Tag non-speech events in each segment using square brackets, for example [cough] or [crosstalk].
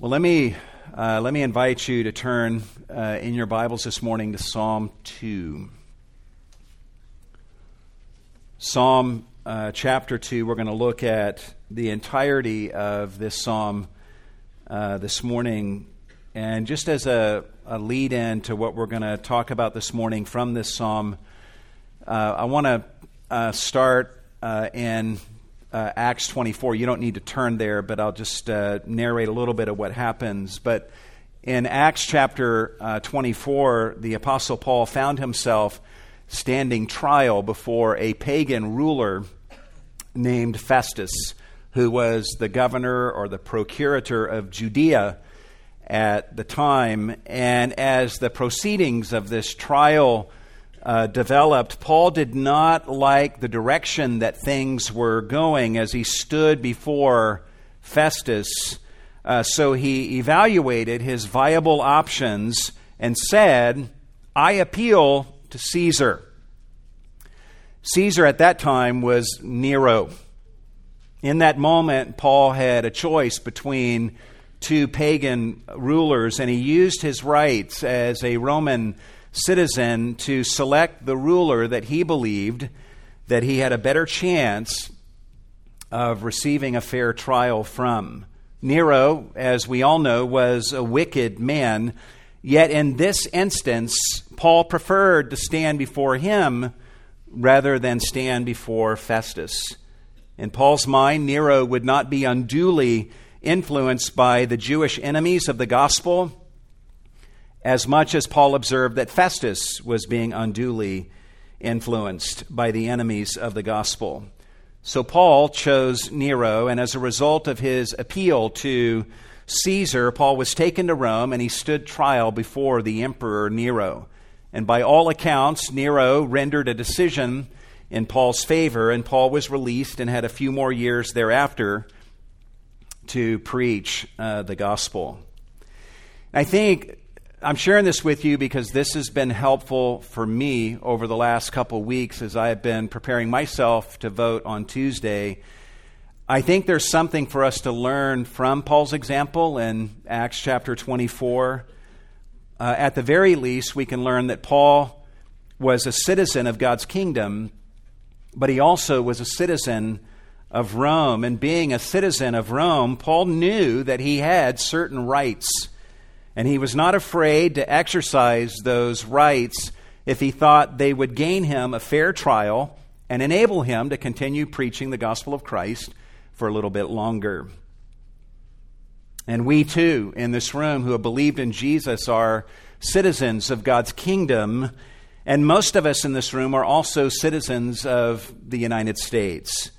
Well, let me, uh, let me invite you to turn uh, in your Bibles this morning to Psalm 2. Psalm uh, chapter 2, we're going to look at the entirety of this psalm uh, this morning. And just as a, a lead in to what we're going to talk about this morning from this psalm, uh, I want to uh, start in uh, Acts 24. You don't need to turn there, but I'll just uh, narrate a little bit of what happens. But in Acts chapter uh, 24, the Apostle Paul found himself standing trial before a pagan ruler named Festus, who was the governor or the procurator of Judea at the time. And as the proceedings of this trial uh, developed, Paul did not like the direction that things were going as he stood before Festus. Uh, so he evaluated his viable options and said, I appeal to Caesar. Caesar at that time was Nero. In that moment, Paul had a choice between two pagan rulers, and he used his rights as a Roman citizen to select the ruler that he believed that he had a better chance of receiving a fair trial from. Nero, as we all know, was a wicked man, yet in this instance, Paul preferred to stand before him rather than stand before Festus. In Paul's mind, Nero would not be unduly influenced by the Jewish enemies of the gospel as much as Paul observed that Festus was being unduly influenced by the enemies of the gospel. So Paul chose Nero, and as a result of his appeal to Caesar, Paul was taken to Rome and he stood trial before the emperor Nero. And by all accounts, Nero rendered a decision in Paul's favor, and Paul was released and had a few more years thereafter to preach uh, the gospel. I think I'm sharing this with you because this has been helpful for me over the last couple weeks as I have been preparing myself to vote on Tuesday. I think there's something for us to learn from Paul's example in Acts chapter 24. Uh, at the very least, we can learn that Paul was a citizen of God's kingdom, but he also was a citizen of Rome. And being a citizen of Rome, Paul knew that he had certain rights and he was not afraid to exercise those rights if he thought they would gain him a fair trial and enable him to continue preaching the gospel of Christ for a little bit longer. And we too, in this room who have believed in Jesus, are citizens of God's kingdom. And most of us in this room are also citizens of the United States.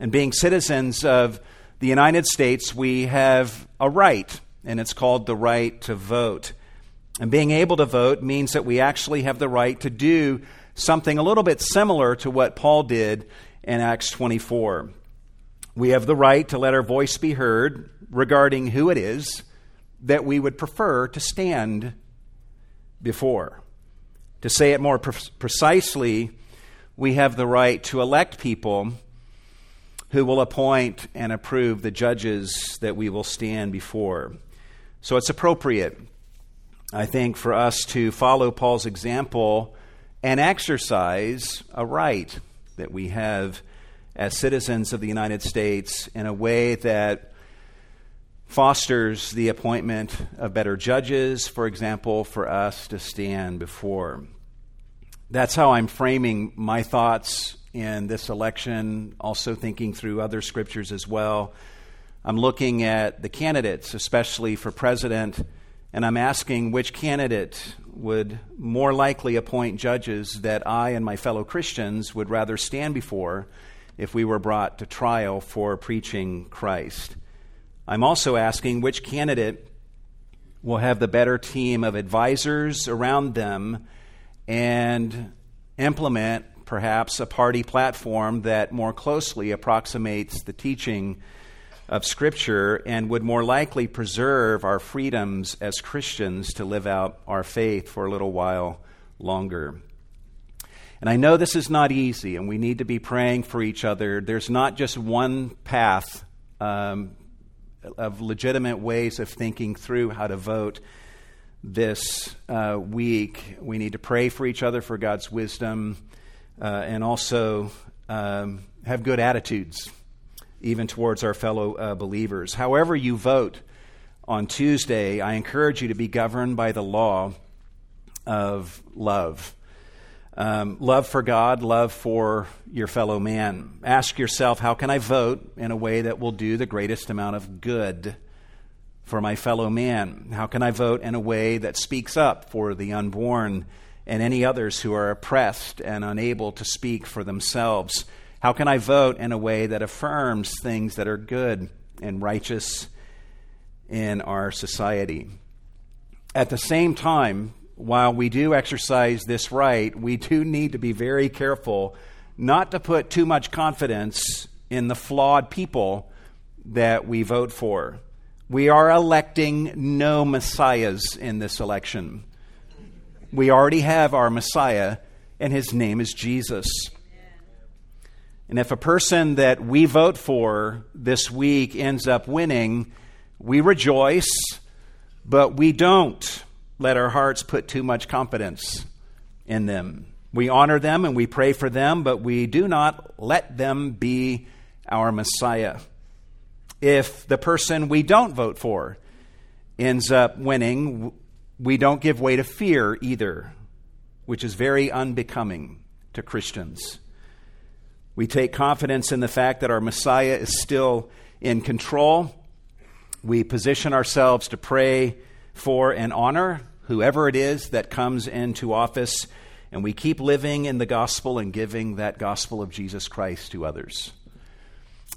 And being citizens of the United States, we have a right and it's called the right to vote. And being able to vote means that we actually have the right to do something a little bit similar to what Paul did in Acts 24. We have the right to let our voice be heard regarding who it is that we would prefer to stand before. To say it more pre- precisely, we have the right to elect people who will appoint and approve the judges that we will stand before. So it's appropriate, I think, for us to follow Paul's example and exercise a right that we have as citizens of the United States in a way that fosters the appointment of better judges, for example, for us to stand before. That's how I'm framing my thoughts in this election, also thinking through other scriptures as well. I'm looking at the candidates, especially for president, and I'm asking which candidate would more likely appoint judges that I and my fellow Christians would rather stand before if we were brought to trial for preaching Christ. I'm also asking which candidate will have the better team of advisors around them and implement perhaps a party platform that more closely approximates the teaching of Scripture and would more likely preserve our freedoms as Christians to live out our faith for a little while longer. And I know this is not easy, and we need to be praying for each other. There's not just one path um, of legitimate ways of thinking through how to vote this uh, week. We need to pray for each other for God's wisdom uh, and also um, have good attitudes, even towards our fellow uh, believers. However, you vote on Tuesday, I encourage you to be governed by the law of love. Um, love for God, love for your fellow man. Ask yourself, how can I vote in a way that will do the greatest amount of good for my fellow man? How can I vote in a way that speaks up for the unborn and any others who are oppressed and unable to speak for themselves? How can I vote in a way that affirms things that are good and righteous in our society? At the same time, while we do exercise this right, we do need to be very careful not to put too much confidence in the flawed people that we vote for. We are electing no messiahs in this election. We already have our Messiah, and his name is Jesus. And if a person that we vote for this week ends up winning, we rejoice, but we don't let our hearts put too much confidence in them. We honor them and we pray for them, but we do not let them be our Messiah. If the person we don't vote for ends up winning, we don't give way to fear either, which is very unbecoming to Christians. We take confidence in the fact that our Messiah is still in control. We position ourselves to pray for and honor whoever it is that comes into office, and we keep living in the gospel and giving that gospel of Jesus Christ to others.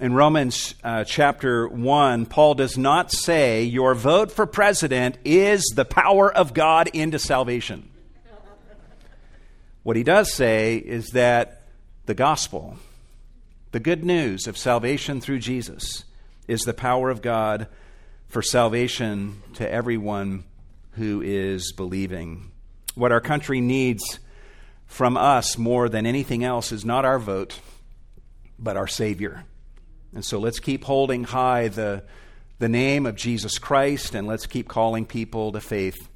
In Romans uh, chapter 1, Paul does not say your vote for president is the power of God into salvation. What he does say is that the gospel, the good news of salvation through Jesus, is the power of God for salvation to everyone who is believing. What our country needs from us more than anything else is not our vote, but our Savior. And so let's keep holding high the, the name of Jesus Christ and let's keep calling people to faith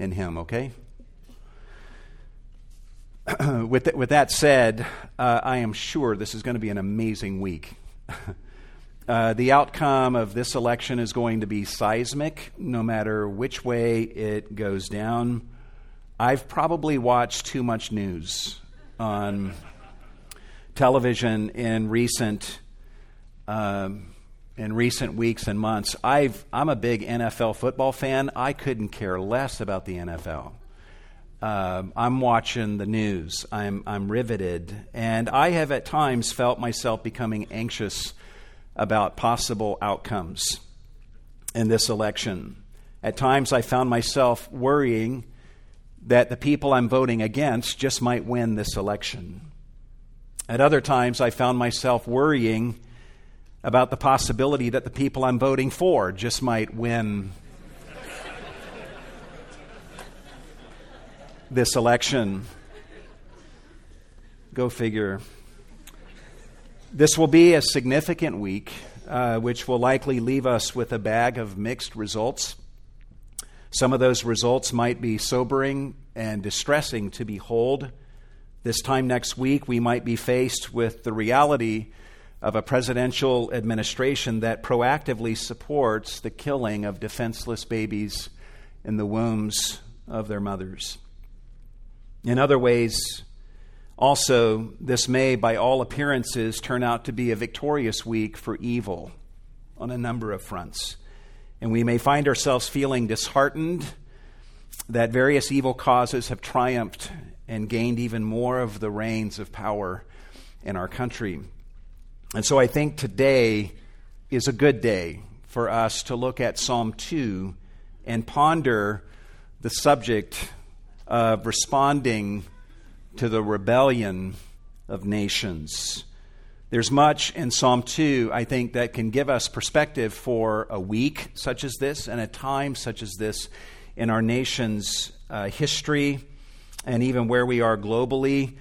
in Him, okay? [clears throat] with, th- with that said, uh, I am sure this is going to be an amazing week. [laughs] Uh, the outcome of this election is going to be seismic, no matter which way it goes down. I've probably watched too much news on television in recent um, in recent weeks and months. I've, I'm a big NFL football fan. I couldn't care less about the NFL. Uh, I'm watching the news. I'm, I'm riveted. And I have at times felt myself becoming anxious about possible outcomes in this election. At times, I found myself worrying that the people I'm voting against just might win this election. At other times, I found myself worrying about the possibility that the people I'm voting for just might win this election. Go figure. This will be a significant week, uh, which will likely leave us with a bag of mixed results. Some of those results might be sobering and distressing to behold. This time next week, we might be faced with the reality of a presidential administration that proactively supports the killing of defenseless babies in the wombs of their mothers. In other ways, also, this may, by all appearances, turn out to be a victorious week for evil on a number of fronts. And we may find ourselves feeling disheartened that various evil causes have triumphed and gained even more of the reins of power in our country. And so I think today is a good day for us to look at Psalm 2 and ponder the subject of responding to the rebellion of nations. There's much in Psalm 2, I think, that can give us perspective for a week such as this and a time such as this in our nation's uh, history and even where we are globally.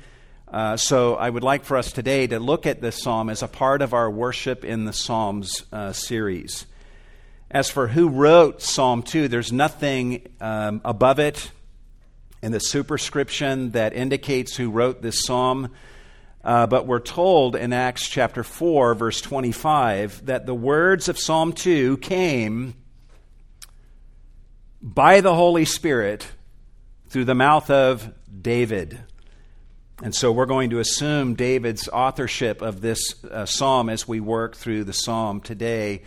Uh, so I would like for us today to look at this psalm as a part of our Worship in the Psalms uh, series. As for who wrote Psalm 2, there's nothing um, above it in the superscription that indicates who wrote this psalm. Uh, but we're told in Acts chapter 4, verse 25, that the words of Psalm 2 came by the Holy Spirit through the mouth of David. And so we're going to assume David's authorship of this uh, psalm as we work through the psalm today.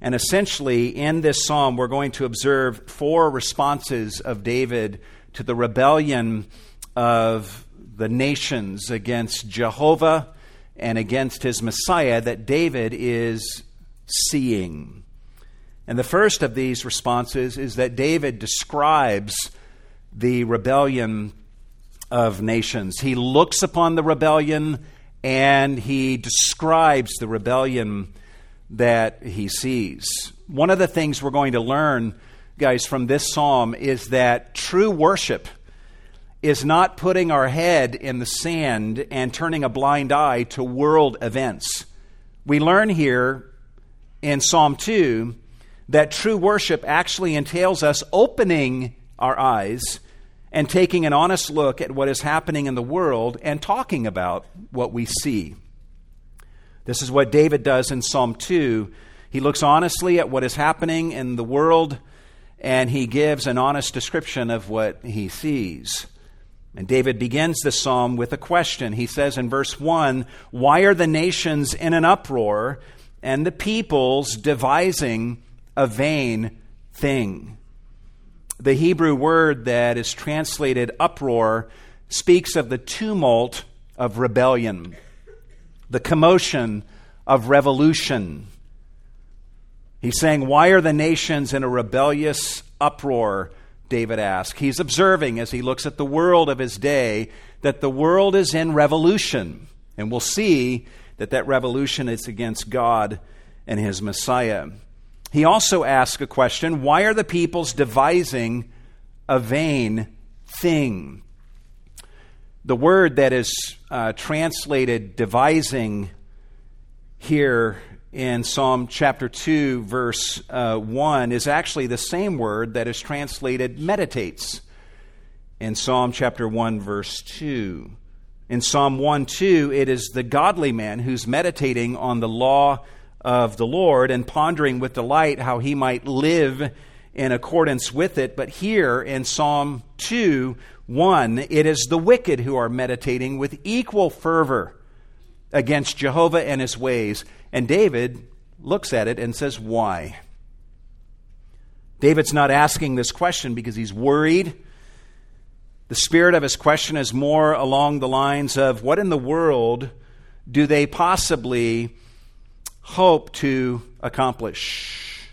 And essentially, in this psalm, we're going to observe four responses of David to the rebellion of the nations against Jehovah and against his Messiah that David is seeing. And the first of these responses is that David describes the rebellion of nations. He looks upon the rebellion and he describes the rebellion that he sees. One of the things we're going to learn, guys, from this psalm is that true worship is not putting our head in the sand and turning a blind eye to world events. We learn here in Psalm 2 that true worship actually entails us opening our eyes and taking an honest look at what is happening in the world and talking about what we see. This is what David does in Psalm 2. He looks honestly at what is happening in the world and he gives an honest description of what he sees. And David begins the psalm with a question. He says in verse 1 Why are the nations in an uproar and the peoples devising a vain thing? The Hebrew word that is translated uproar speaks of the tumult of rebellion, the commotion of revolution. He's saying, Why are the nations in a rebellious uproar? David asks. He's observing as he looks at the world of his day that the world is in revolution. And we'll see that that revolution is against God and his Messiah. He also asks a question why are the peoples devising a vain thing? The word that is uh, translated devising here in Psalm chapter 2, verse uh, 1, is actually the same word that is translated meditates in Psalm chapter 1, verse 2. In Psalm 1 2, it is the godly man who's meditating on the law of the Lord and pondering with delight how he might live in accordance with it. But here in Psalm 2 1, it is the wicked who are meditating with equal fervor against Jehovah and his ways. And David looks at it and says, Why? David's not asking this question because he's worried. The spirit of his question is more along the lines of what in the world do they possibly hope to accomplish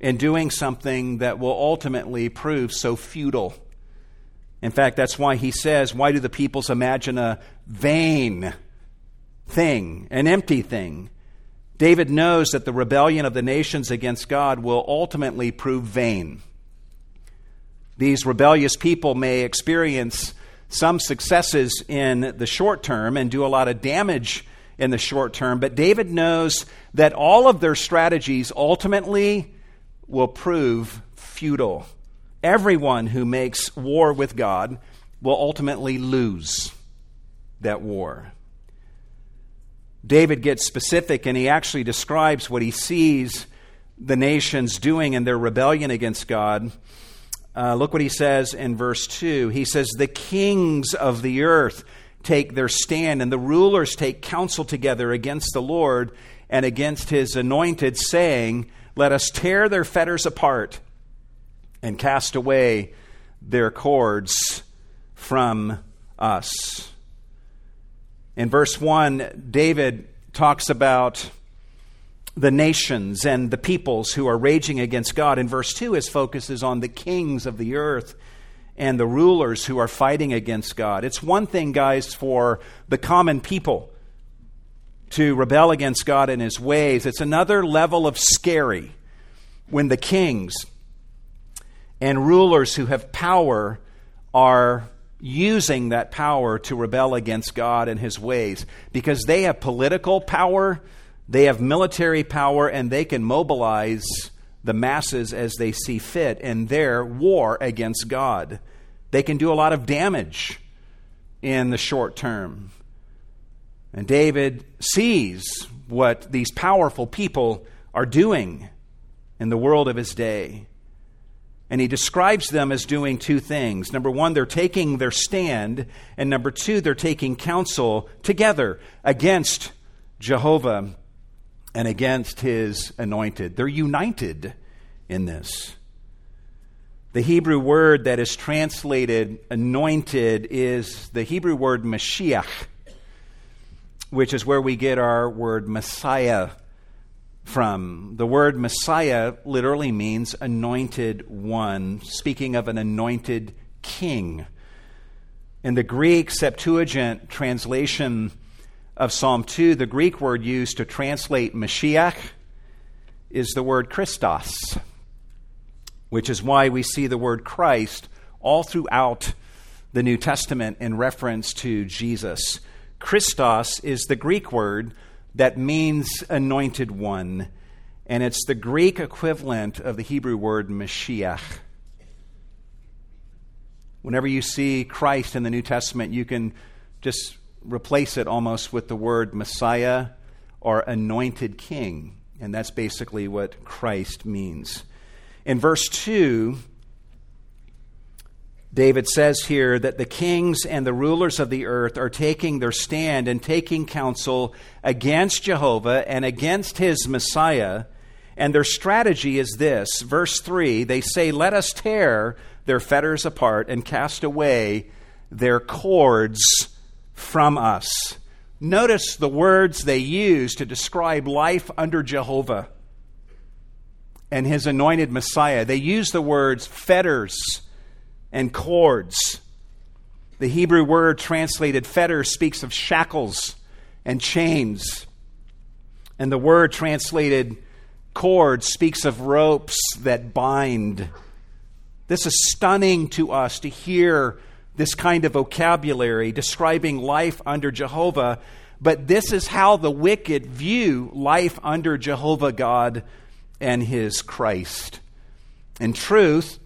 in doing something that will ultimately prove so futile? In fact, that's why he says, Why do the peoples imagine a vain thing, an empty thing? David knows that the rebellion of the nations against God will ultimately prove vain. These rebellious people may experience some successes in the short term and do a lot of damage in the short term, but David knows that all of their strategies ultimately will prove futile. Everyone who makes war with God will ultimately lose that war. David gets specific and he actually describes what he sees the nations doing in their rebellion against God. Uh, look what he says in verse 2. He says, The kings of the earth take their stand, and the rulers take counsel together against the Lord and against his anointed, saying, Let us tear their fetters apart and cast away their cords from us. In verse 1, David talks about the nations and the peoples who are raging against God. In verse 2, his focus is on the kings of the earth and the rulers who are fighting against God. It's one thing, guys, for the common people to rebel against God and his ways. It's another level of scary when the kings and rulers who have power are using that power to rebel against God and his ways because they have political power, they have military power, and they can mobilize the masses as they see fit in their war against God. They can do a lot of damage in the short term. And David sees what these powerful people are doing in the world of his day. And he describes them as doing two things. Number one, they're taking their stand. And number two, they're taking counsel together against Jehovah and against his anointed. They're united in this. The Hebrew word that is translated anointed is the Hebrew word Mashiach, which is where we get our word Messiah from. The word Messiah literally means anointed one, speaking of an anointed king. In the Greek Septuagint translation of Psalm 2, the Greek word used to translate Mashiach is the word Christos, which is why we see the word Christ all throughout the New Testament in reference to Jesus. Christos is the Greek word that means anointed one, and it's the Greek equivalent of the Hebrew word Mashiach. Whenever you see Christ in the New Testament, you can just replace it almost with the word Messiah or anointed king. And that's basically what Christ means. In verse 2, David says here that the kings and the rulers of the earth are taking their stand and taking counsel against Jehovah and against his Messiah. And their strategy is this. Verse 3 they say, Let us tear their fetters apart and cast away their cords from us. Notice the words they use to describe life under Jehovah and his anointed Messiah. They use the words fetters and cords. The Hebrew word translated fetter speaks of shackles and chains. And the word translated cord speaks of ropes that bind. This is stunning to us to hear this kind of vocabulary describing life under Jehovah, but this is how the wicked view life under Jehovah God and his Christ. In truth,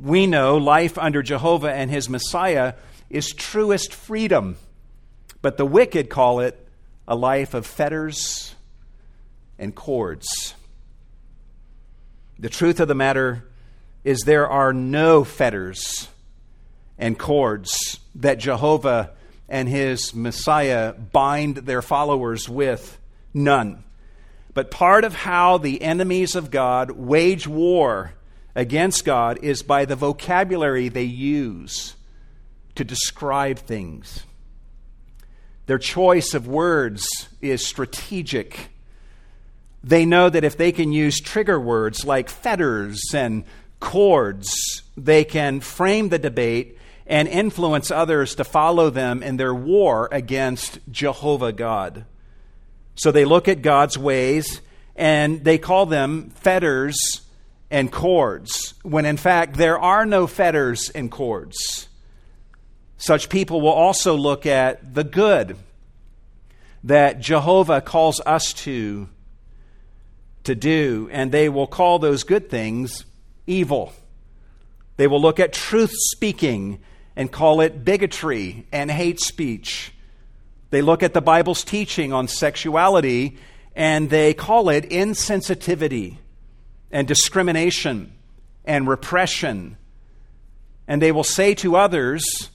we know life under Jehovah and his Messiah is truest freedom, but the wicked call it a life of fetters and cords. The truth of the matter is there are no fetters and cords that Jehovah and his Messiah bind their followers with? None. But part of how the enemies of God wage war against God is by the vocabulary they use to describe things. Their choice of words is strategic. They know that if they can use trigger words like fetters and cords, they can frame the debate and influence others to follow them in their war against Jehovah God. So they look at God's ways and they call them fetters and cords, when in fact there are no fetters and cords. Such people will also look at the good that Jehovah calls us to to do and they will call those good things evil. They will look at truth speaking and call it bigotry and hate speech. They look at the Bible's teaching on sexuality and they call it insensitivity and discrimination and repression. And they will say to others,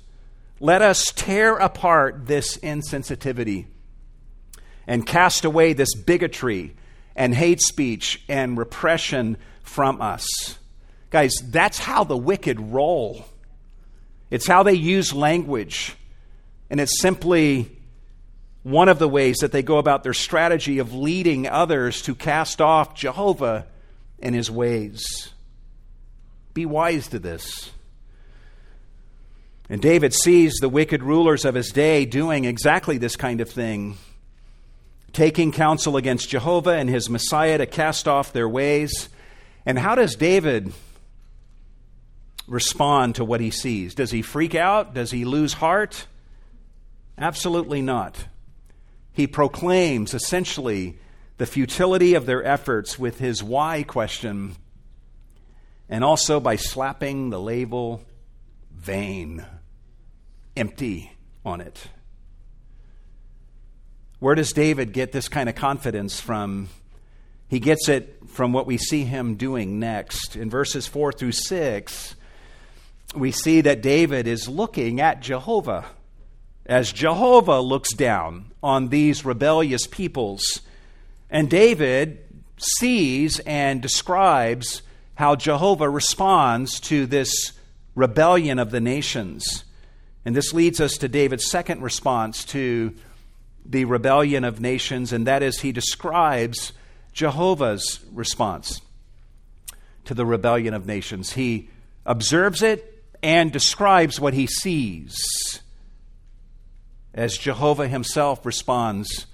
Let us tear apart this insensitivity and cast away this bigotry and hate speech and repression from us. Guys, that's how the wicked roll. It's how they use language. And it's simply one of the ways that they go about their strategy of leading others to cast off Jehovah and his ways. Be wise to this. And David sees the wicked rulers of his day doing exactly this kind of thing, taking counsel against Jehovah and his Messiah to cast off their ways. And how does David respond to what he sees? Does he freak out? Does he lose heart? Absolutely not. He proclaims essentially the futility of their efforts with his why question and also by slapping the label vain, empty on it. Where does David get this kind of confidence from? He gets it from what we see him doing next. In verses 4 through 6, we see that David is looking at Jehovah as Jehovah looks down on these rebellious peoples. And David sees and describes how Jehovah responds to this rebellion of the nations. And this leads us to David's second response to the rebellion of nations, and that is he describes Jehovah's response to the rebellion of nations. He observes it and describes what he sees as Jehovah himself responds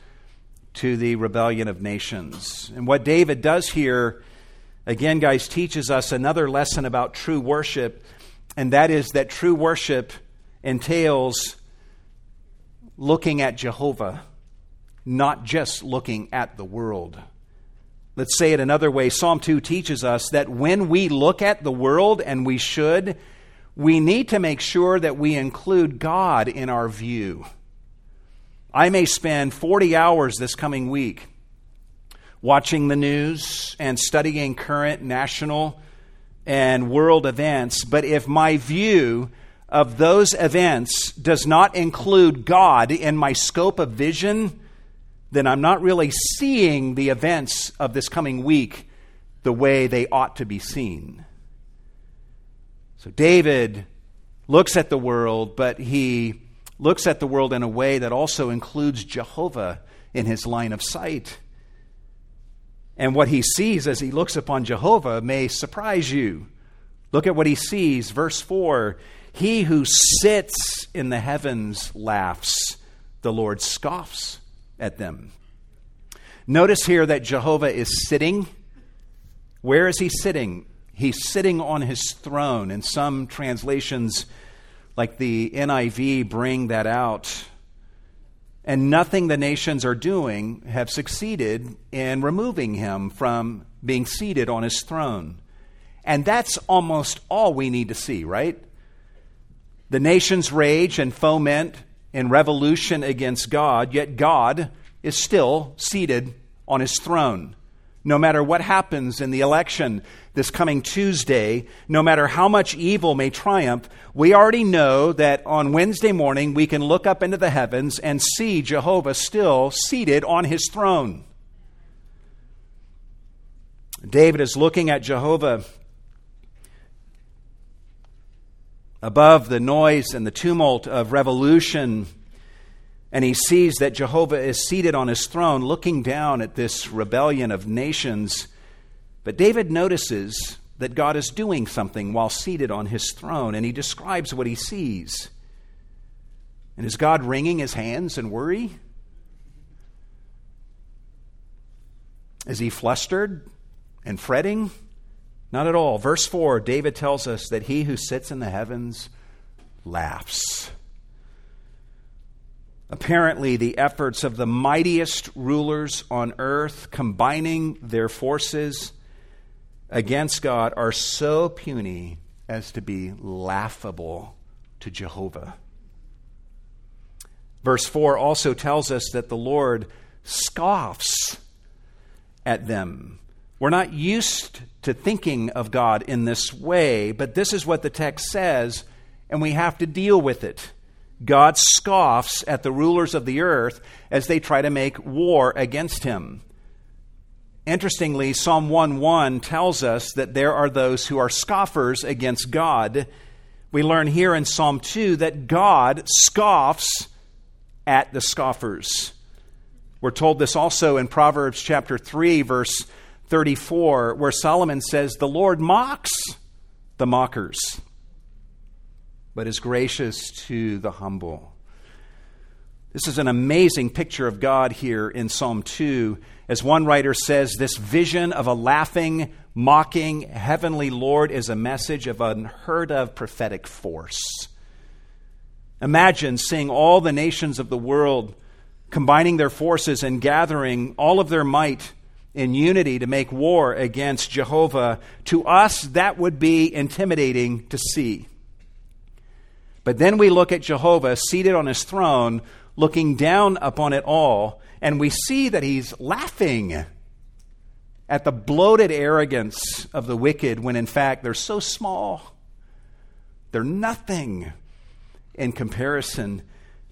to the rebellion of nations. And what David does here, again, guys, teaches us another lesson about true worship, and that is that true worship entails looking at Jehovah, not just looking at the world. Let's say it another way. Psalm 2 teaches us that when we look at the world, and we should, we need to make sure that we include God in our view. I may spend 40 hours this coming week watching the news and studying current national and world events, but if my view of those events does not include God in my scope of vision, then I'm not really seeing the events of this coming week the way they ought to be seen. So David looks at the world, but he looks at the world in a way that also includes Jehovah in his line of sight. And what he sees as he looks upon Jehovah may surprise you. Look at what he sees. Verse 4 He who sits in the heavens laughs, the Lord scoffs at them. Notice here that Jehovah is sitting. Where is he sitting? He's sitting on his throne. In some translations, like the NIV bring that out. And nothing the nations are doing have succeeded in removing him from being seated on his throne. And that's almost all we need to see, right? The nations rage and foment in revolution against God, yet God is still seated on his throne. No matter what happens in the election this coming Tuesday, no matter how much evil may triumph, we already know that on Wednesday morning we can look up into the heavens and see Jehovah still seated on his throne. David is looking at Jehovah above the noise and the tumult of revolution and he sees that Jehovah is seated on his throne, looking down at this rebellion of nations. But David notices that God is doing something while seated on his throne, and he describes what he sees. And is God wringing his hands in worry? Is he flustered and fretting? Not at all. Verse 4, David tells us that he who sits in the heavens laughs. Apparently, the efforts of the mightiest rulers on earth combining their forces against God are so puny as to be laughable to Jehovah. Verse 4 also tells us that the Lord scoffs at them. We're not used to thinking of God in this way, but this is what the text says, and we have to deal with it. God scoffs at the rulers of the earth as they try to make war against him. Interestingly, Psalm 1:1 tells us that there are those who are scoffers against God. We learn here in Psalm 2 that God scoffs at the scoffers. We're told this also in Proverbs chapter 3 verse 34 where Solomon says the Lord mocks the mockers but is gracious to the humble. This is an amazing picture of God here in Psalm 2. As one writer says, this vision of a laughing, mocking heavenly Lord is a message of unheard of prophetic force. Imagine seeing all the nations of the world combining their forces and gathering all of their might in unity to make war against Jehovah, to us that would be intimidating to see. But then we look at Jehovah seated on his throne, looking down upon it all, and we see that he's laughing at the bloated arrogance of the wicked when in fact they're so small. They're nothing in comparison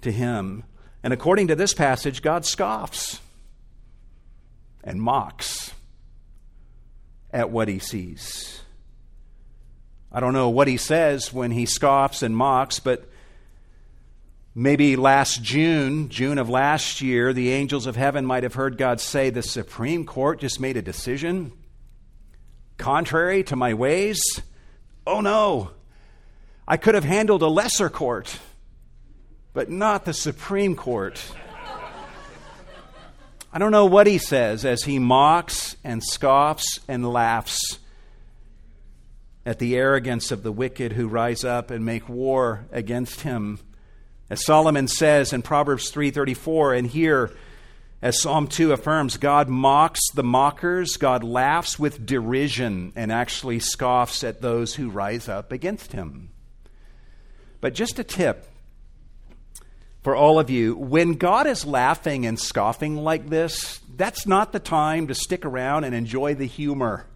to him. And according to this passage, God scoffs and mocks at what he sees. I don't know what he says when he scoffs and mocks, but maybe last June, June of last year, the angels of heaven might have heard God say, The Supreme Court just made a decision contrary to my ways. Oh no, I could have handled a lesser court, but not the Supreme Court. I don't know what he says as he mocks and scoffs and laughs at the arrogance of the wicked who rise up and make war against him. As Solomon says in Proverbs 3:34 and here as Psalm 2 affirms, God mocks the mockers, God laughs with derision and actually scoffs at those who rise up against him. But just a tip for all of you when God is laughing and scoffing like this, that's not the time to stick around and enjoy the humor.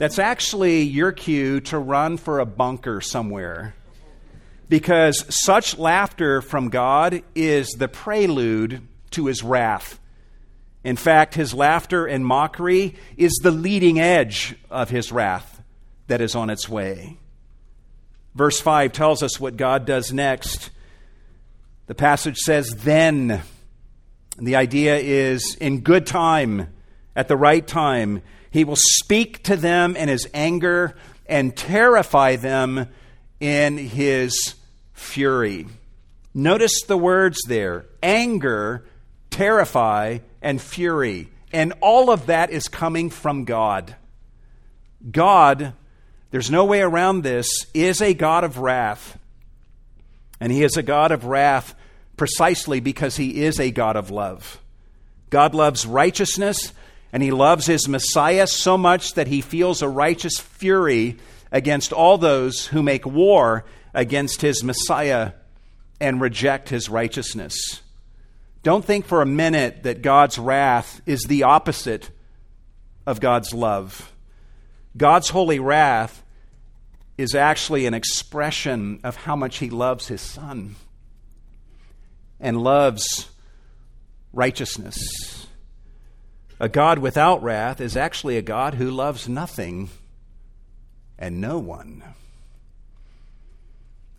That's actually your cue to run for a bunker somewhere. Because such laughter from God is the prelude to his wrath. In fact, his laughter and mockery is the leading edge of his wrath that is on its way. Verse 5 tells us what God does next. The passage says, then. The idea is in good time, at the right time, he will speak to them in his anger and terrify them in his fury. Notice the words there anger, terrify, and fury. And all of that is coming from God. God, there's no way around this, is a God of wrath. And he is a God of wrath precisely because he is a God of love. God loves righteousness, and he loves his Messiah so much that he feels a righteous fury against all those who make war against his Messiah and reject his righteousness. Don't think for a minute that God's wrath is the opposite of God's love. God's holy wrath is actually an expression of how much he loves his son and loves righteousness. A God without wrath is actually a God who loves nothing and no one.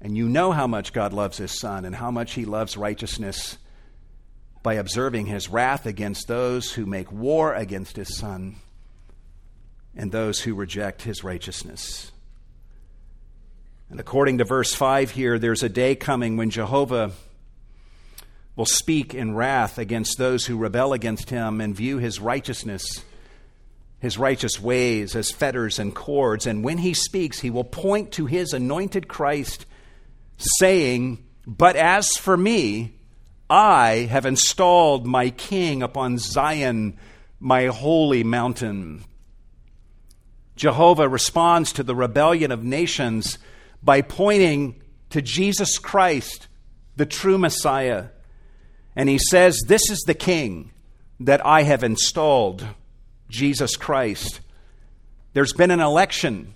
And you know how much God loves his son and how much he loves righteousness by observing his wrath against those who make war against his son and those who reject his righteousness. And according to verse 5 here, there's a day coming when Jehovah will speak in wrath against those who rebel against him and view his righteousness, his righteous ways as fetters and cords. And when he speaks, he will point to his anointed Christ, saying, But as for me, I have installed my king upon Zion, my holy mountain. Jehovah responds to the rebellion of nations by pointing to Jesus Christ, the true Messiah and he says, This is the king that I have installed, Jesus Christ. There's been an election,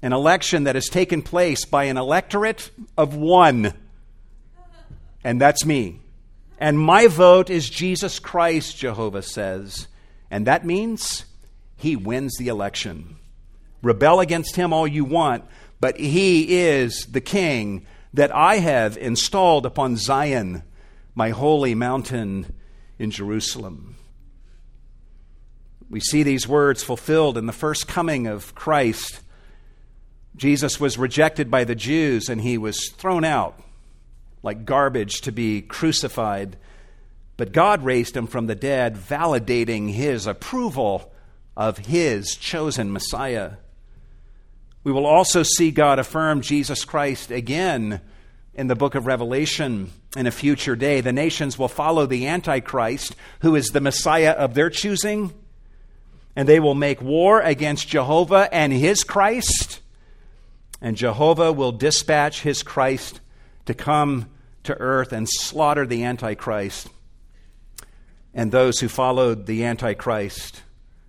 an election that has taken place by an electorate of one, and that's me. And my vote is Jesus Christ, Jehovah says. And that means he wins the election. Rebel against him all you want, but he is the king that I have installed upon Zion my holy mountain in Jerusalem. We see these words fulfilled in the first coming of Christ. Jesus was rejected by the Jews and he was thrown out like garbage to be crucified. But God raised him from the dead, validating his approval of his chosen Messiah. We will also see God affirm Jesus Christ again in the book of Revelation in a future day. The nations will follow the Antichrist, who is the Messiah of their choosing, and they will make war against Jehovah and his Christ, and Jehovah will dispatch his Christ to come to earth and slaughter the Antichrist and those who followed the Antichrist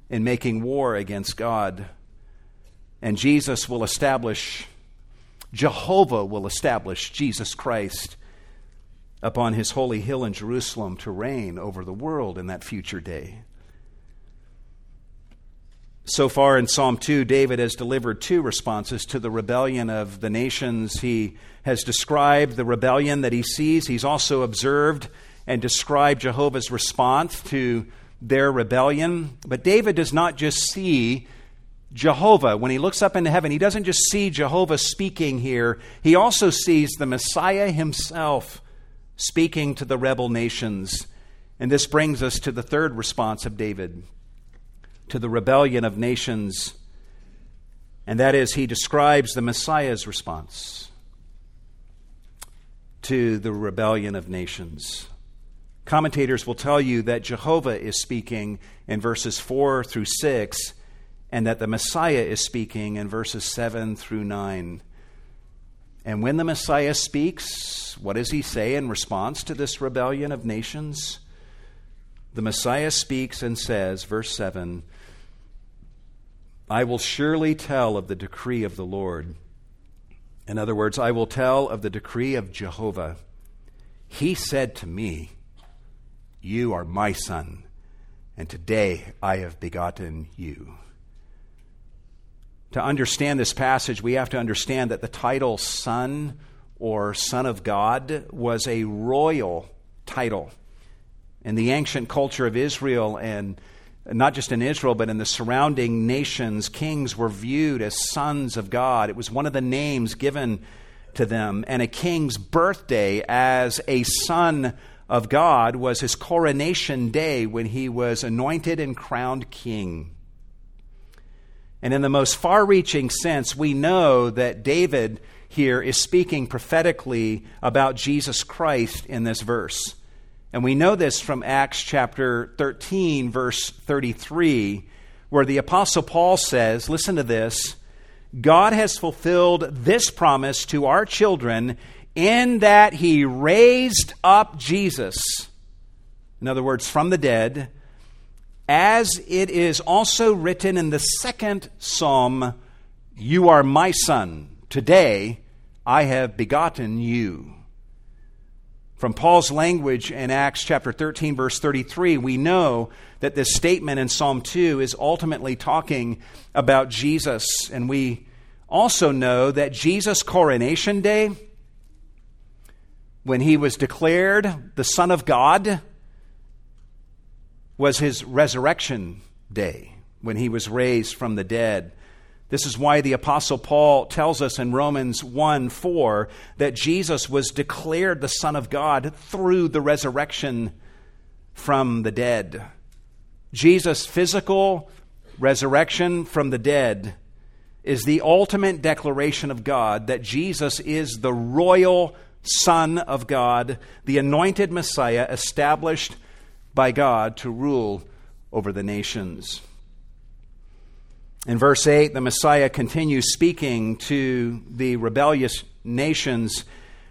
in making war against God. And Jesus will establish, Jehovah will establish Jesus Christ upon his holy hill in Jerusalem to reign over the world in that future day. So far in Psalm 2, David has delivered two responses to the rebellion of the nations. He has described the rebellion that he sees. He's also observed and described Jehovah's response to their rebellion. But David does not just see Jehovah. When he looks up into heaven, he doesn't just see Jehovah speaking here, he also sees the Messiah himself speaking to the rebel nations. And this brings us to the third response of David to the rebellion of nations. And that is, he describes the Messiah's response to the rebellion of nations. Commentators will tell you that Jehovah is speaking in verses 4 through 6, and that the Messiah is speaking in verses 7 through 9. And when the Messiah speaks, what does he say in response to this rebellion of nations? The Messiah speaks and says, verse 7 I will surely tell of the decree of the Lord. In other words, I will tell of the decree of Jehovah. He said to me, You are my son, and today I have begotten you. To understand this passage, we have to understand that the title Son or Son of God was a royal title. In the ancient culture of Israel and not just in Israel, but in the surrounding nations, kings were viewed as sons of God. It was one of the names given to them. And a king's birthday as a son of God was his coronation day when he was anointed and crowned king. And in the most far reaching sense, we know that David here is speaking prophetically about Jesus Christ in this verse. And we know this from Acts chapter 13, verse 33, where the Apostle Paul says, Listen to this God has fulfilled this promise to our children in that he raised up Jesus, in other words, from the dead, as it is also written in the second psalm You are my son. Today I have begotten you. From Paul's language in Acts chapter 13, verse 33, we know that this statement in Psalm 2 is ultimately talking about Jesus. And we also know that Jesus' coronation day, when he was declared the Son of God, was his resurrection day, when he was raised from the dead. This is why the Apostle Paul tells us in Romans 1 4 that Jesus was declared the Son of God through the resurrection from the dead. Jesus' physical resurrection from the dead is the ultimate declaration of God that Jesus is the royal Son of God, the anointed Messiah established by God to rule over the nations. In verse 8, the Messiah continues speaking to the rebellious nations,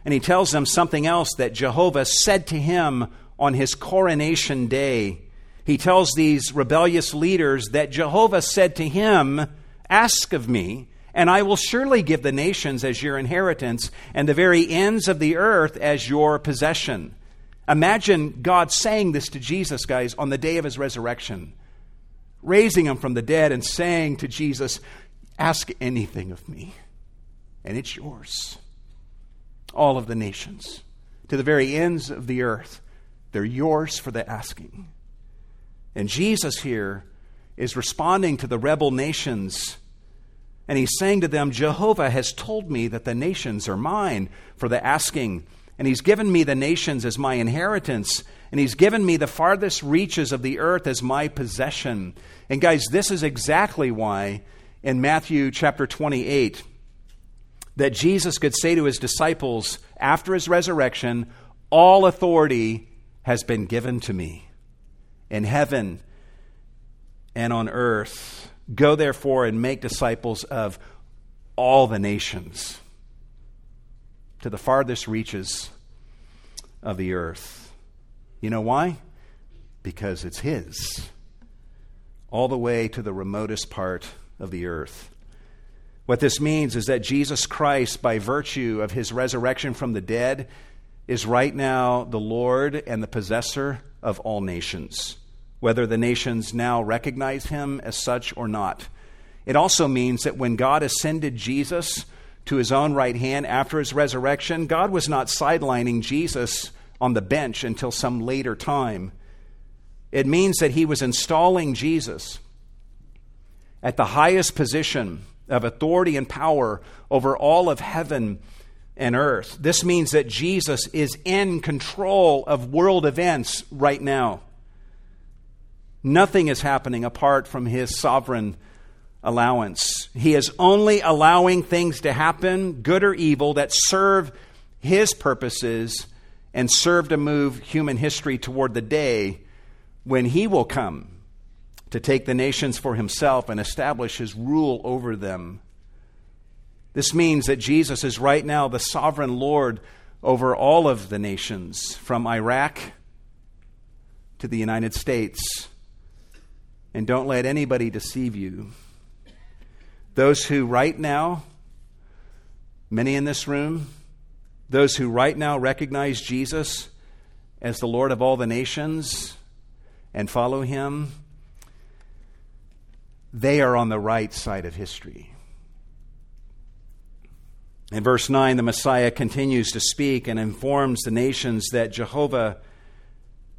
and he tells them something else that Jehovah said to him on his coronation day. He tells these rebellious leaders that Jehovah said to him, Ask of me, and I will surely give the nations as your inheritance, and the very ends of the earth as your possession. Imagine God saying this to Jesus, guys, on the day of his resurrection raising him from the dead and saying to Jesus, Ask anything of me, and it's yours. All of the nations, to the very ends of the earth, they're yours for the asking. And Jesus here is responding to the rebel nations. And he's saying to them, Jehovah has told me that the nations are mine for the asking. And he's given me the nations as my inheritance and He's given me the farthest reaches of the earth as my possession. And guys, this is exactly why in Matthew chapter 28, that Jesus could say to his disciples after his resurrection, All authority has been given to me in heaven and on earth. Go therefore and make disciples of all the nations to the farthest reaches of the earth. You know why? Because it's His. All the way to the remotest part of the earth. What this means is that Jesus Christ, by virtue of his resurrection from the dead, is right now the Lord and the possessor of all nations, whether the nations now recognize him as such or not. It also means that when God ascended Jesus to his own right hand after his resurrection, God was not sidelining Jesus on the bench until some later time. It means that he was installing Jesus at the highest position of authority and power over all of heaven and earth. This means that Jesus is in control of world events right now. Nothing is happening apart from his sovereign allowance. He is only allowing things to happen, good or evil, that serve his purposes and serve to move human history toward the day when he will come to take the nations for himself and establish his rule over them. This means that Jesus is right now the sovereign Lord over all of the nations, from Iraq to the United States. And don't let anybody deceive you. Those who right now, many in this room, those who right now recognize Jesus as the Lord of all the nations and follow him, they are on the right side of history. In verse 9, the Messiah continues to speak and informs the nations that Jehovah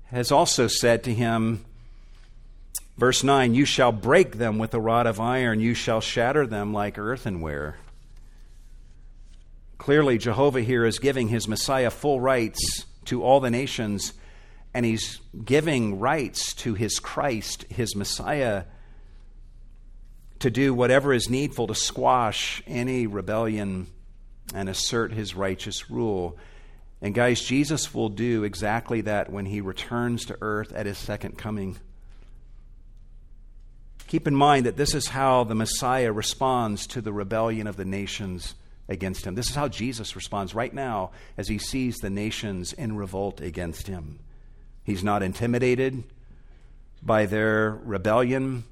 has also said to him, verse 9, You shall break them with a rod of iron, you shall shatter them like earthenware. Clearly, Jehovah here is giving his Messiah full rights to all the nations, and he's giving rights to his Christ, his Messiah, to do whatever is needful to squash any rebellion and assert his righteous rule. And guys, Jesus will do exactly that when he returns to earth at his second coming. Keep in mind that this is how the Messiah responds to the rebellion of the nations against him. This is how Jesus responds right now as he sees the nations in revolt against him. He's not intimidated by their rebellion.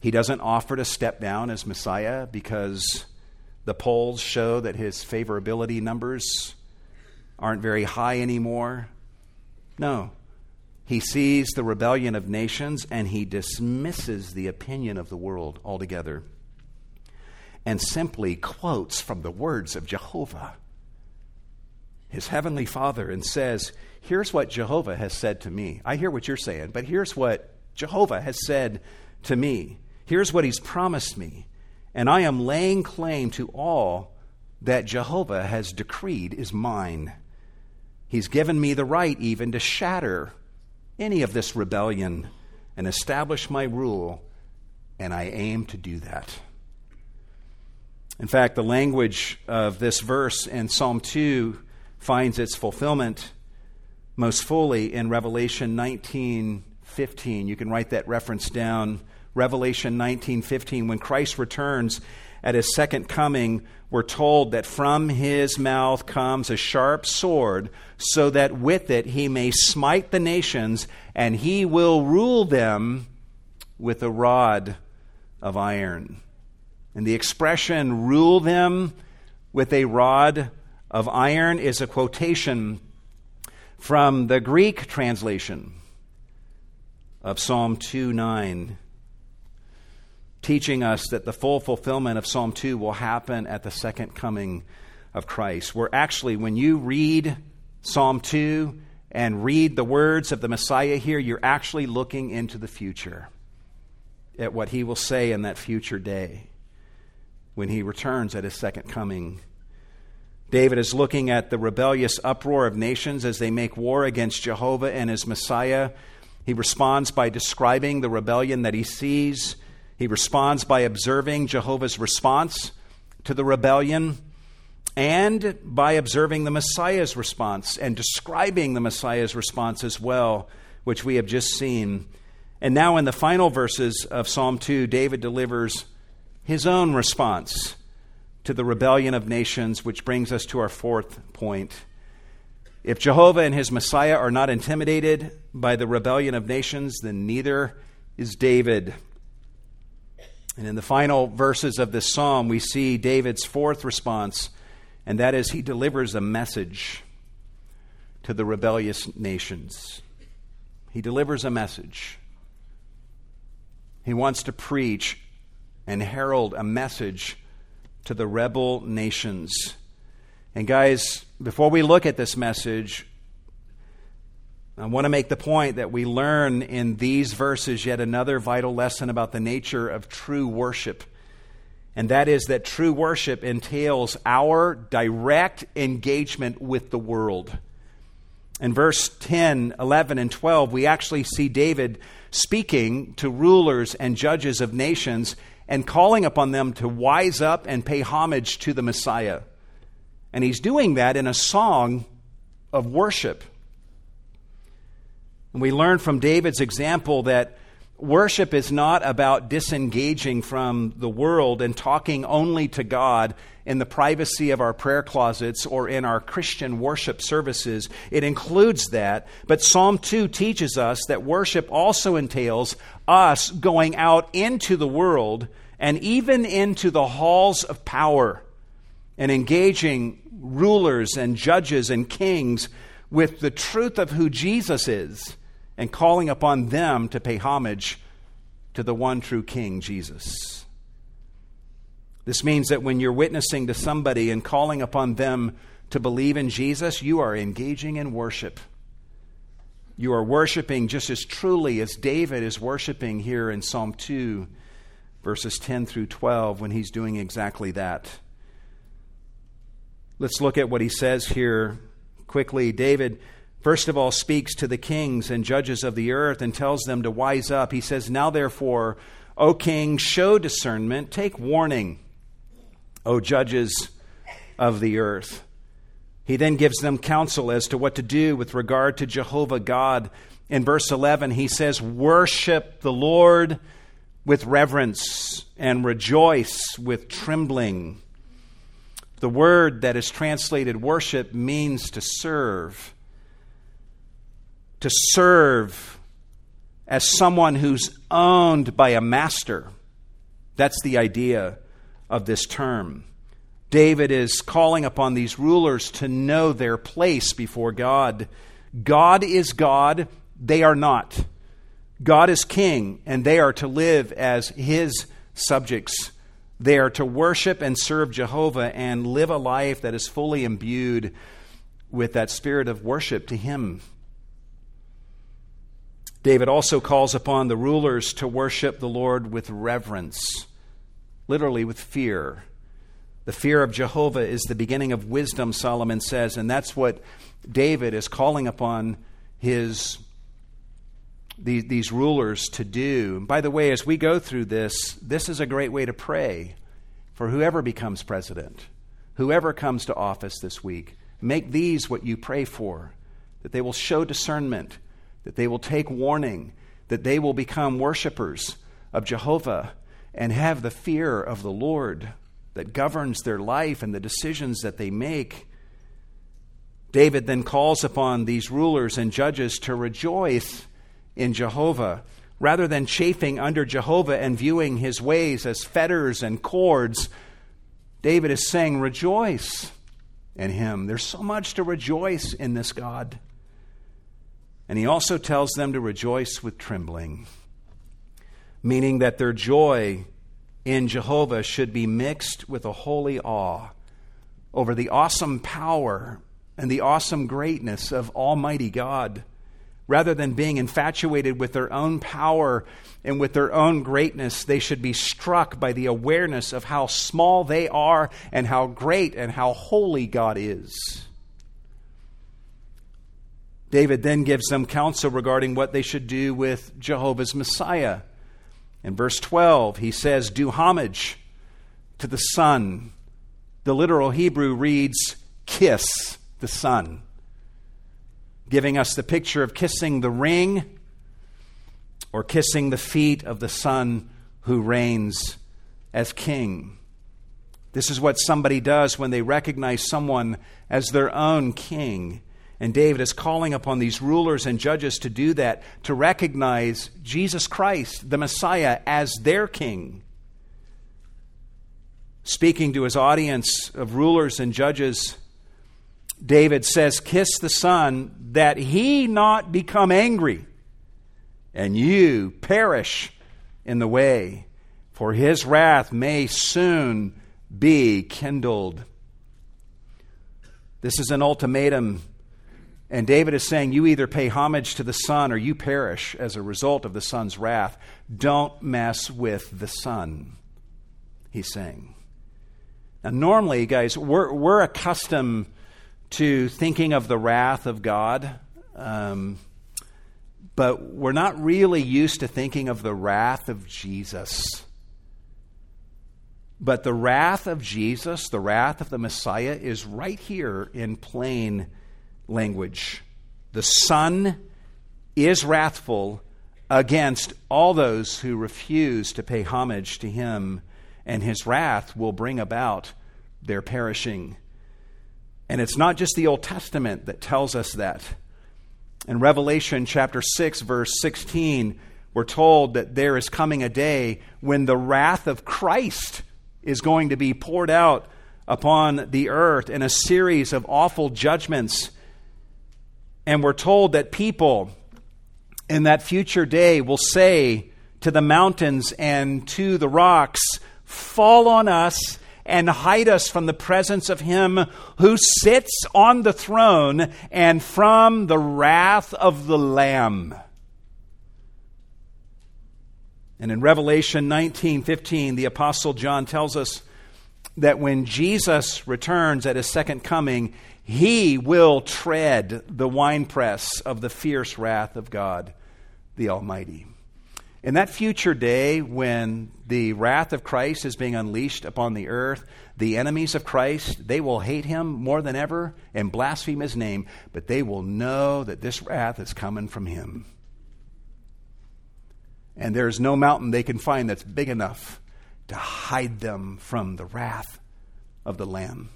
He doesn't offer to step down as Messiah because the polls show that his favorability numbers aren't very high anymore. No. He sees the rebellion of nations and he dismisses the opinion of the world altogether and simply quotes from the words of Jehovah, his heavenly Father, and says, Here's what Jehovah has said to me. I hear what you're saying, but here's what Jehovah has said to me. Here's what he's promised me, and I am laying claim to all that Jehovah has decreed is mine. He's given me the right even to shatter any of this rebellion and establish my rule, and I aim to do that. In fact, the language of this verse in Psalm 2 finds its fulfillment most fully in Revelation 19:15. You can write that reference down Revelation 19:15 when Christ returns at his second coming we're told that from his mouth comes a sharp sword so that with it he may smite the nations and he will rule them with a rod of iron. And the expression rule them with a rod of iron is a quotation from the Greek translation of Psalm 2 9 teaching us that the full fulfillment of Psalm 2 will happen at the second coming of Christ. Where actually, when you read Psalm 2 and read the words of the Messiah here, you're actually looking into the future at what he will say in that future day when he returns at his second coming. David is looking at the rebellious uproar of nations as they make war against Jehovah and his Messiah. He responds by describing the rebellion that he sees he responds by observing Jehovah's response to the rebellion. and by observing the Messiah's response and describing the Messiah's response as well, which we have just seen. And now, in the final verses of Psalm 2, David delivers his own response to the rebellion of nations, which brings us to our fourth point. If Jehovah and his Messiah are not intimidated by the rebellion of nations, then neither is David. And in the final verses of this psalm, we see David's fourth response and that is he delivers a message to the rebellious nations. He delivers a message. He wants to preach and herald a message to the rebel nations. And, guys, before we look at this message, I want to make the point that we learn in these verses yet another vital lesson about the nature of true worship and that is that true worship entails our direct engagement with the world. In verse 10, 11, and 12, we actually see David speaking to rulers and judges of nations and calling upon them to wise up and pay homage to the Messiah. And he's doing that in a song of worship. And we learn from David's example that Worship is not about disengaging from the world and talking only to God in the privacy of our prayer closets or in our Christian worship services. It includes that. But Psalm 2 teaches us that worship also entails us going out into the world and even into the halls of power and engaging rulers and judges and kings with the truth of who Jesus is and calling upon them to pay homage to the one true King, Jesus. This means that when you're witnessing to somebody and calling upon them to believe in Jesus, you are engaging in worship. You are worshiping just as truly as David is worshiping here in Psalm 2, verses 10 through 12, when he's doing exactly that. Let's look at what he says here quickly. David first of all speaks to the kings and judges of the earth and tells them to wise up. He says, Now therefore, O king, show discernment, take warning, O judges of the earth. He then gives them counsel as to what to do with regard to Jehovah God. In verse 11, he says, Worship the Lord with reverence and rejoice with trembling. The word that is translated worship means to serve to serve as someone who's owned by a master. That's the idea of this term. David is calling upon these rulers to know their place before God. God is God, they are not. God is king, and they are to live as his subjects. They are to worship and serve Jehovah and live a life that is fully imbued with that spirit of worship to him. David also calls upon the rulers to worship the Lord with reverence, literally with fear. The fear of Jehovah is the beginning of wisdom, Solomon says, and that's what David is calling upon his these, rulers to do. And by the way, as we go through this, this is a great way to pray for whoever becomes president, whoever comes to office this week. Make these what you pray for, that they will show discernment that they will take warning, that they will become worshipers of Jehovah and have the fear of the Lord that governs their life and the decisions that they make. David then calls upon these rulers and judges to rejoice in Jehovah rather than chafing under Jehovah and viewing his ways as fetters and cords. David is saying, Rejoice in him. There's so much to rejoice in this God. And he also tells them to rejoice with trembling, meaning that their joy in Jehovah should be mixed with a holy awe over the awesome power and the awesome greatness of Almighty God. Rather than being infatuated with their own power and with their own greatness, they should be struck by the awareness of how small they are and how great and how holy God is. David then gives them counsel regarding what they should do with Jehovah's Messiah. In verse 12, he says, Do homage to the Son, The literal Hebrew reads, kiss the Son, giving us the picture of kissing the ring or kissing the feet of the Son who reigns as King. This is what somebody does when they recognize someone as their own king. And David is calling upon these rulers and judges to do that, to recognize Jesus Christ, the Messiah, as their king. Speaking to his audience of rulers and judges, David says, Kiss the Son, that he not become angry, and you perish in the way, for his wrath may soon be kindled. This is an ultimatum. And David is saying, You either pay homage to the Son or you perish as a result of the Son's wrath. Don't mess with the Son, he's saying. Now, normally, guys, we're, we're accustomed to thinking of the wrath of God, um, but we're not really used to thinking of the wrath of Jesus. But the wrath of Jesus, the wrath of the Messiah, is right here in plain language. The Son is wrathful against all those who refuse to pay homage to him, and his wrath will bring about their perishing. And it's not just the Old Testament that tells us that. In Revelation chapter 6, verse 16, we're told that there is coming a day when the wrath of Christ is going to be poured out upon the earth in a series of awful judgments. And we're told that people in that future day will say to the mountains and to the rocks, Fall on us and hide us from the presence of him who sits on the throne and from the wrath of the Lamb. And in Revelation 19:15, the apostle John tells us that when Jesus returns at his second coming, he will tread the winepress of the fierce wrath of God the Almighty. In that future day when the wrath of Christ is being unleashed upon the earth, the enemies of Christ, they will hate him more than ever and blaspheme his name, but they will know that this wrath is coming from him and there is no mountain they can find that's big enough to hide them from the wrath of the Lamb.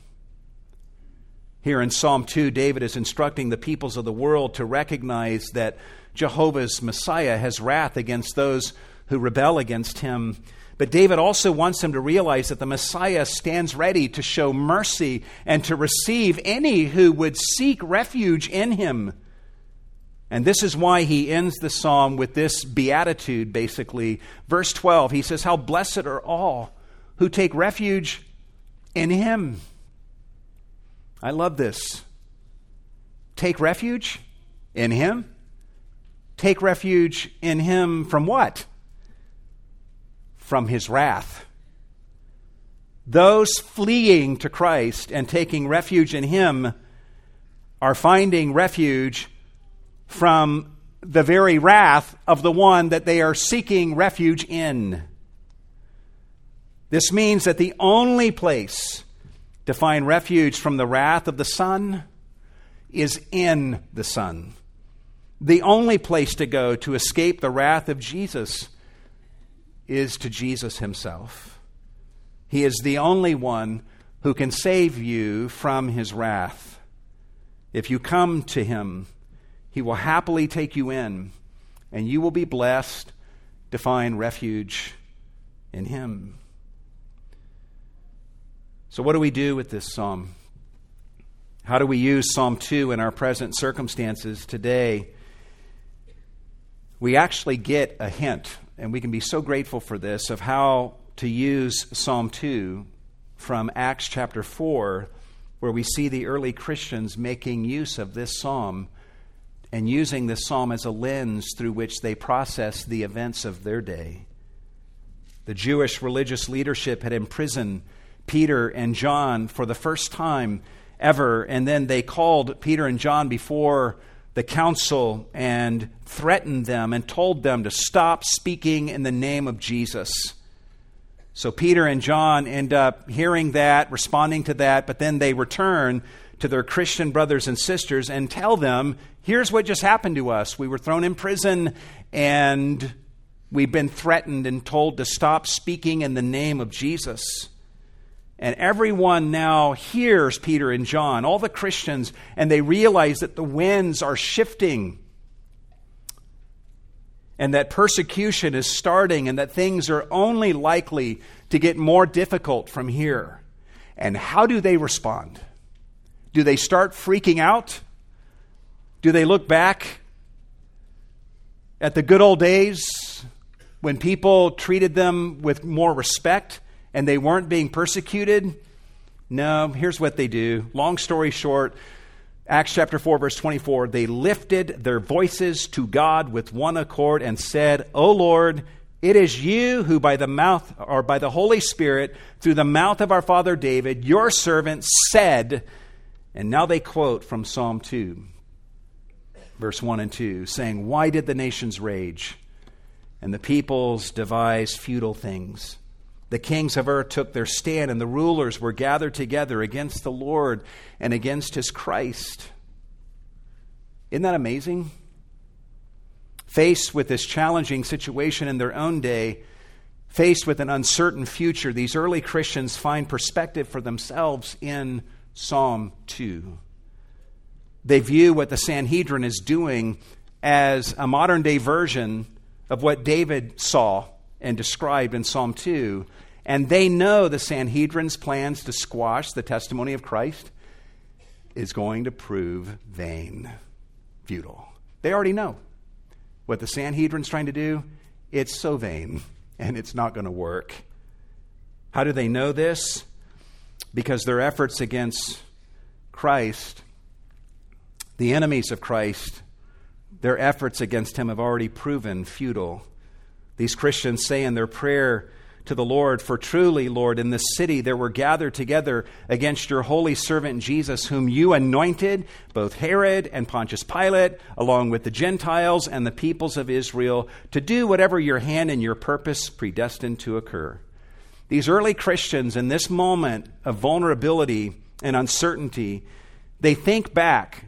Here in Psalm 2, David is instructing the peoples of the world to recognize that Jehovah's Messiah has wrath against those who rebel against him. But David also wants them to realize that the Messiah stands ready to show mercy and to receive any who would seek refuge in him. And this is why he ends the psalm with this beatitude, basically. Verse 12, he says, How blessed are all who take refuge in him. I love this. Take refuge in him? Take refuge in him from what? From his wrath. Those fleeing to Christ and taking refuge in him are finding refuge from the very wrath of the one that they are seeking refuge in. This means that the only place to find refuge from the wrath of the Son is in the Son. The only place to go to escape the wrath of Jesus is to Jesus Himself. He is the only one who can save you from His wrath. If you come to Him, he will happily take you in, and you will be blessed to find refuge in Him. So, what do we do with this psalm? How do we use Psalm 2 in our present circumstances today? We actually get a hint, and we can be so grateful for this, of how to use Psalm 2 from Acts chapter 4, where we see the early Christians making use of this psalm and using this psalm as a lens through which they process the events of their day. The Jewish religious leadership had imprisoned Peter and John for the first time ever, and then they called Peter and John before the council and threatened them and told them to stop speaking in the name of Jesus. So Peter and John end up hearing that, responding to that, but then they return to their Christian brothers and sisters and tell them, here's what just happened to us. We were thrown in prison and we've been threatened and told to stop speaking in the name of Jesus. And everyone now hears Peter and John, all the Christians, and they realize that the winds are shifting and that persecution is starting and that things are only likely to get more difficult from here. And how do they respond? Do they start freaking out? Do they look back at the good old days when people treated them with more respect and they weren't being persecuted? No, here's what they do. Long story short, Acts chapter 4, verse 24, they lifted their voices to God with one accord and said, O Lord, it is you who by the mouth or by the Holy Spirit, through the mouth of our father David, your servant said, and now they quote from Psalm 2, verse 1 and 2, saying, Why did the nations rage and the peoples devise futile things? The kings of earth took their stand, and the rulers were gathered together against the Lord and against his Christ. Isn't that amazing? Faced with this challenging situation in their own day, faced with an uncertain future, these early Christians find perspective for themselves in Psalm 2. They view what the Sanhedrin is doing as a modern day version of what David saw and described in Psalm 2. And they know the Sanhedrin's plans to squash the testimony of Christ is going to prove vain, futile. They already know what the Sanhedrin's trying to do. It's so vain, and it's not going to work. How do they know this? Because their efforts against Christ, the enemies of Christ, their efforts against him have already proven futile. These Christians say in their prayer to the Lord, For truly, Lord, in this city there were gathered together against your holy servant Jesus, whom you anointed, both Herod and Pontius Pilate, along with the Gentiles and the peoples of Israel, to do whatever your hand and your purpose predestined to occur. These early Christians, in this moment of vulnerability and uncertainty, they think back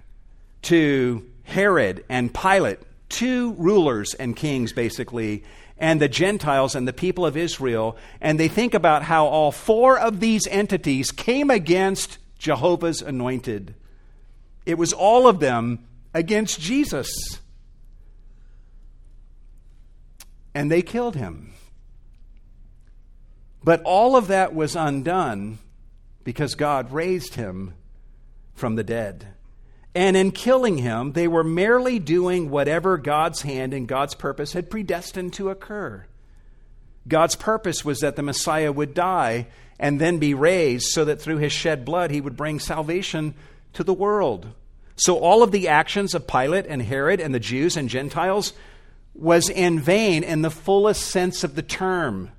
to Herod and Pilate, two rulers and kings, basically, and the Gentiles and the people of Israel, and they think about how all four of these entities came against Jehovah's anointed. It was all of them against Jesus. And they killed him. But all of that was undone because God raised him from the dead. And in killing him, they were merely doing whatever God's hand and God's purpose had predestined to occur. God's purpose was that the Messiah would die and then be raised so that through his shed blood he would bring salvation to the world. So all of the actions of Pilate and Herod and the Jews and Gentiles was in vain in the fullest sense of the term.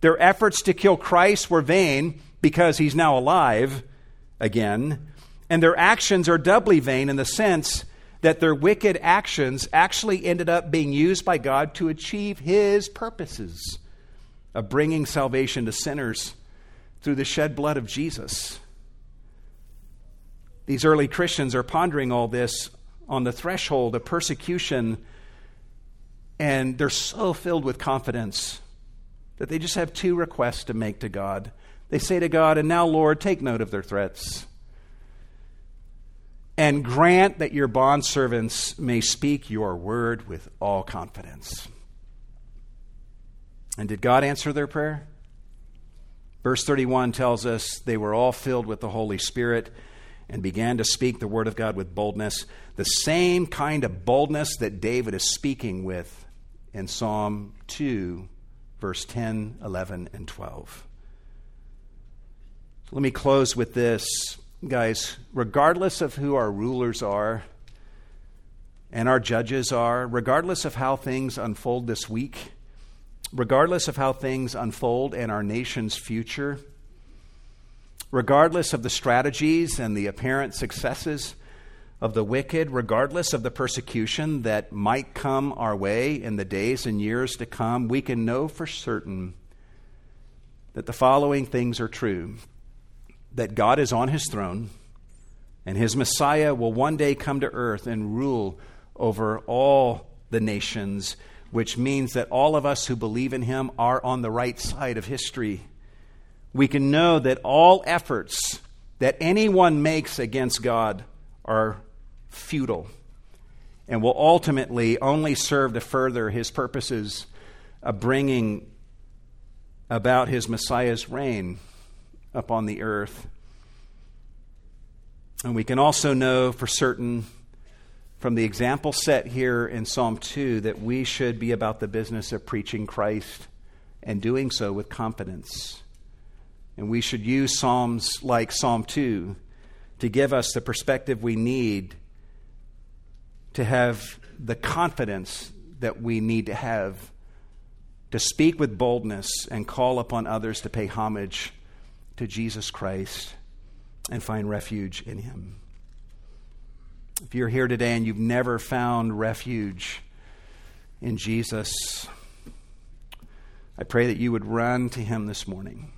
Their efforts to kill Christ were vain because he's now alive again and their actions are doubly vain in the sense that their wicked actions actually ended up being used by God to achieve His purposes of bringing salvation to sinners through the shed blood of Jesus. These early Christians are pondering all this on the threshold of persecution, and they're so filled with confidence that they just have two requests to make to God. They say to God, And now, Lord, take note of their threats and grant that your bondservants may speak your word with all confidence. And did God answer their prayer? Verse 31 tells us they were all filled with the Holy Spirit and began to speak the word of God with boldness, the same kind of boldness that David is speaking with in Psalm 2, verse 10, 11, and 12. So let me close with this guys, regardless of who our rulers are and our judges are, regardless of how things unfold this week, regardless of how things unfold in our nation's future, regardless of the strategies and the apparent successes of the wicked, regardless of the persecution that might come our way in the days and years to come, we can know for certain that the following things are true that God is on his throne, and his Messiah will one day come to earth and rule over all the nations, which means that all of us who believe in him are on the right side of history. We can know that all efforts that anyone makes against God are futile and will ultimately only serve to further his purposes of bringing about his Messiah's reign upon the earth. And we can also know for certain from the example set here in Psalm 2 that we should be about the business of preaching Christ and doing so with confidence. And we should use Psalms like Psalm 2 to give us the perspective we need to have the confidence that we need to have to speak with boldness and call upon others to pay homage to Jesus Christ and find refuge in Him. If you're here today and you've never found refuge in Jesus, I pray that you would run to Him this morning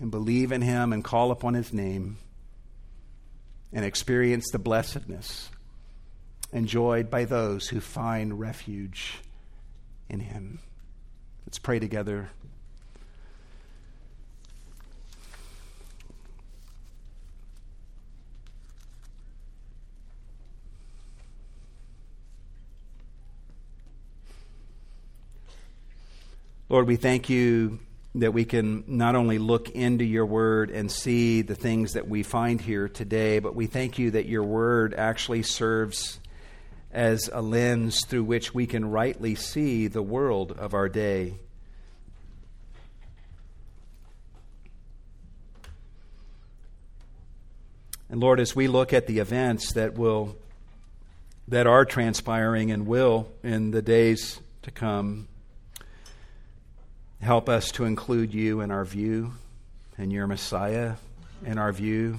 and believe in Him and call upon His name and experience the blessedness enjoyed by those who find refuge in Him. Let's pray together. Lord, we thank you that we can not only look into your word and see the things that we find here today, but we thank you that your word actually serves as a lens through which we can rightly see the world of our day. And Lord, as we look at the events that will that are transpiring and will in the days to come, help us to include you in our view and your Messiah in our view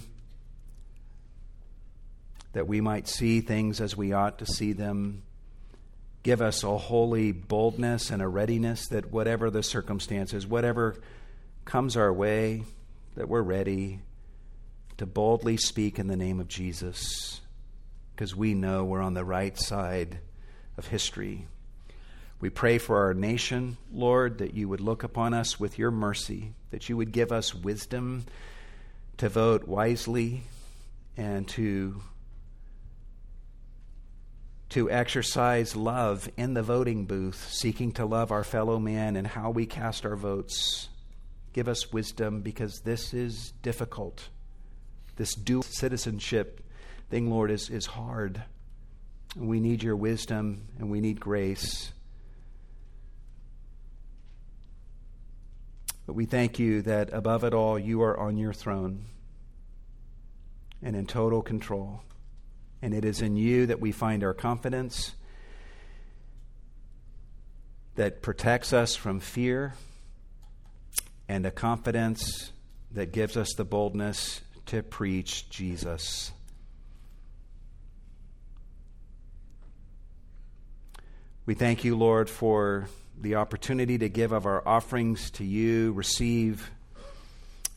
that we might see things as we ought to see them. Give us a holy boldness and a readiness that whatever the circumstances, whatever comes our way, that we're ready to boldly speak in the name of Jesus because we know we're on the right side of history. We pray for our nation, Lord, that you would look upon us with your mercy, that you would give us wisdom to vote wisely and to to exercise love in the voting booth, seeking to love our fellow man and how we cast our votes. Give us wisdom because this is difficult. This dual citizenship thing, Lord, is, is hard. We need your wisdom and we need grace. But we thank you that above it all, you are on your throne and in total control. And it is in you that we find our confidence that protects us from fear and a confidence that gives us the boldness to preach Jesus. We thank you, Lord, for the opportunity to give of our offerings to you, receive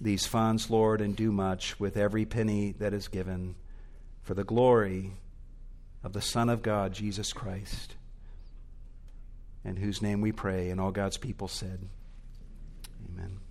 these funds, Lord, and do much with every penny that is given for the glory of the Son of God, Jesus Christ, in whose name we pray, and all God's people said, Amen.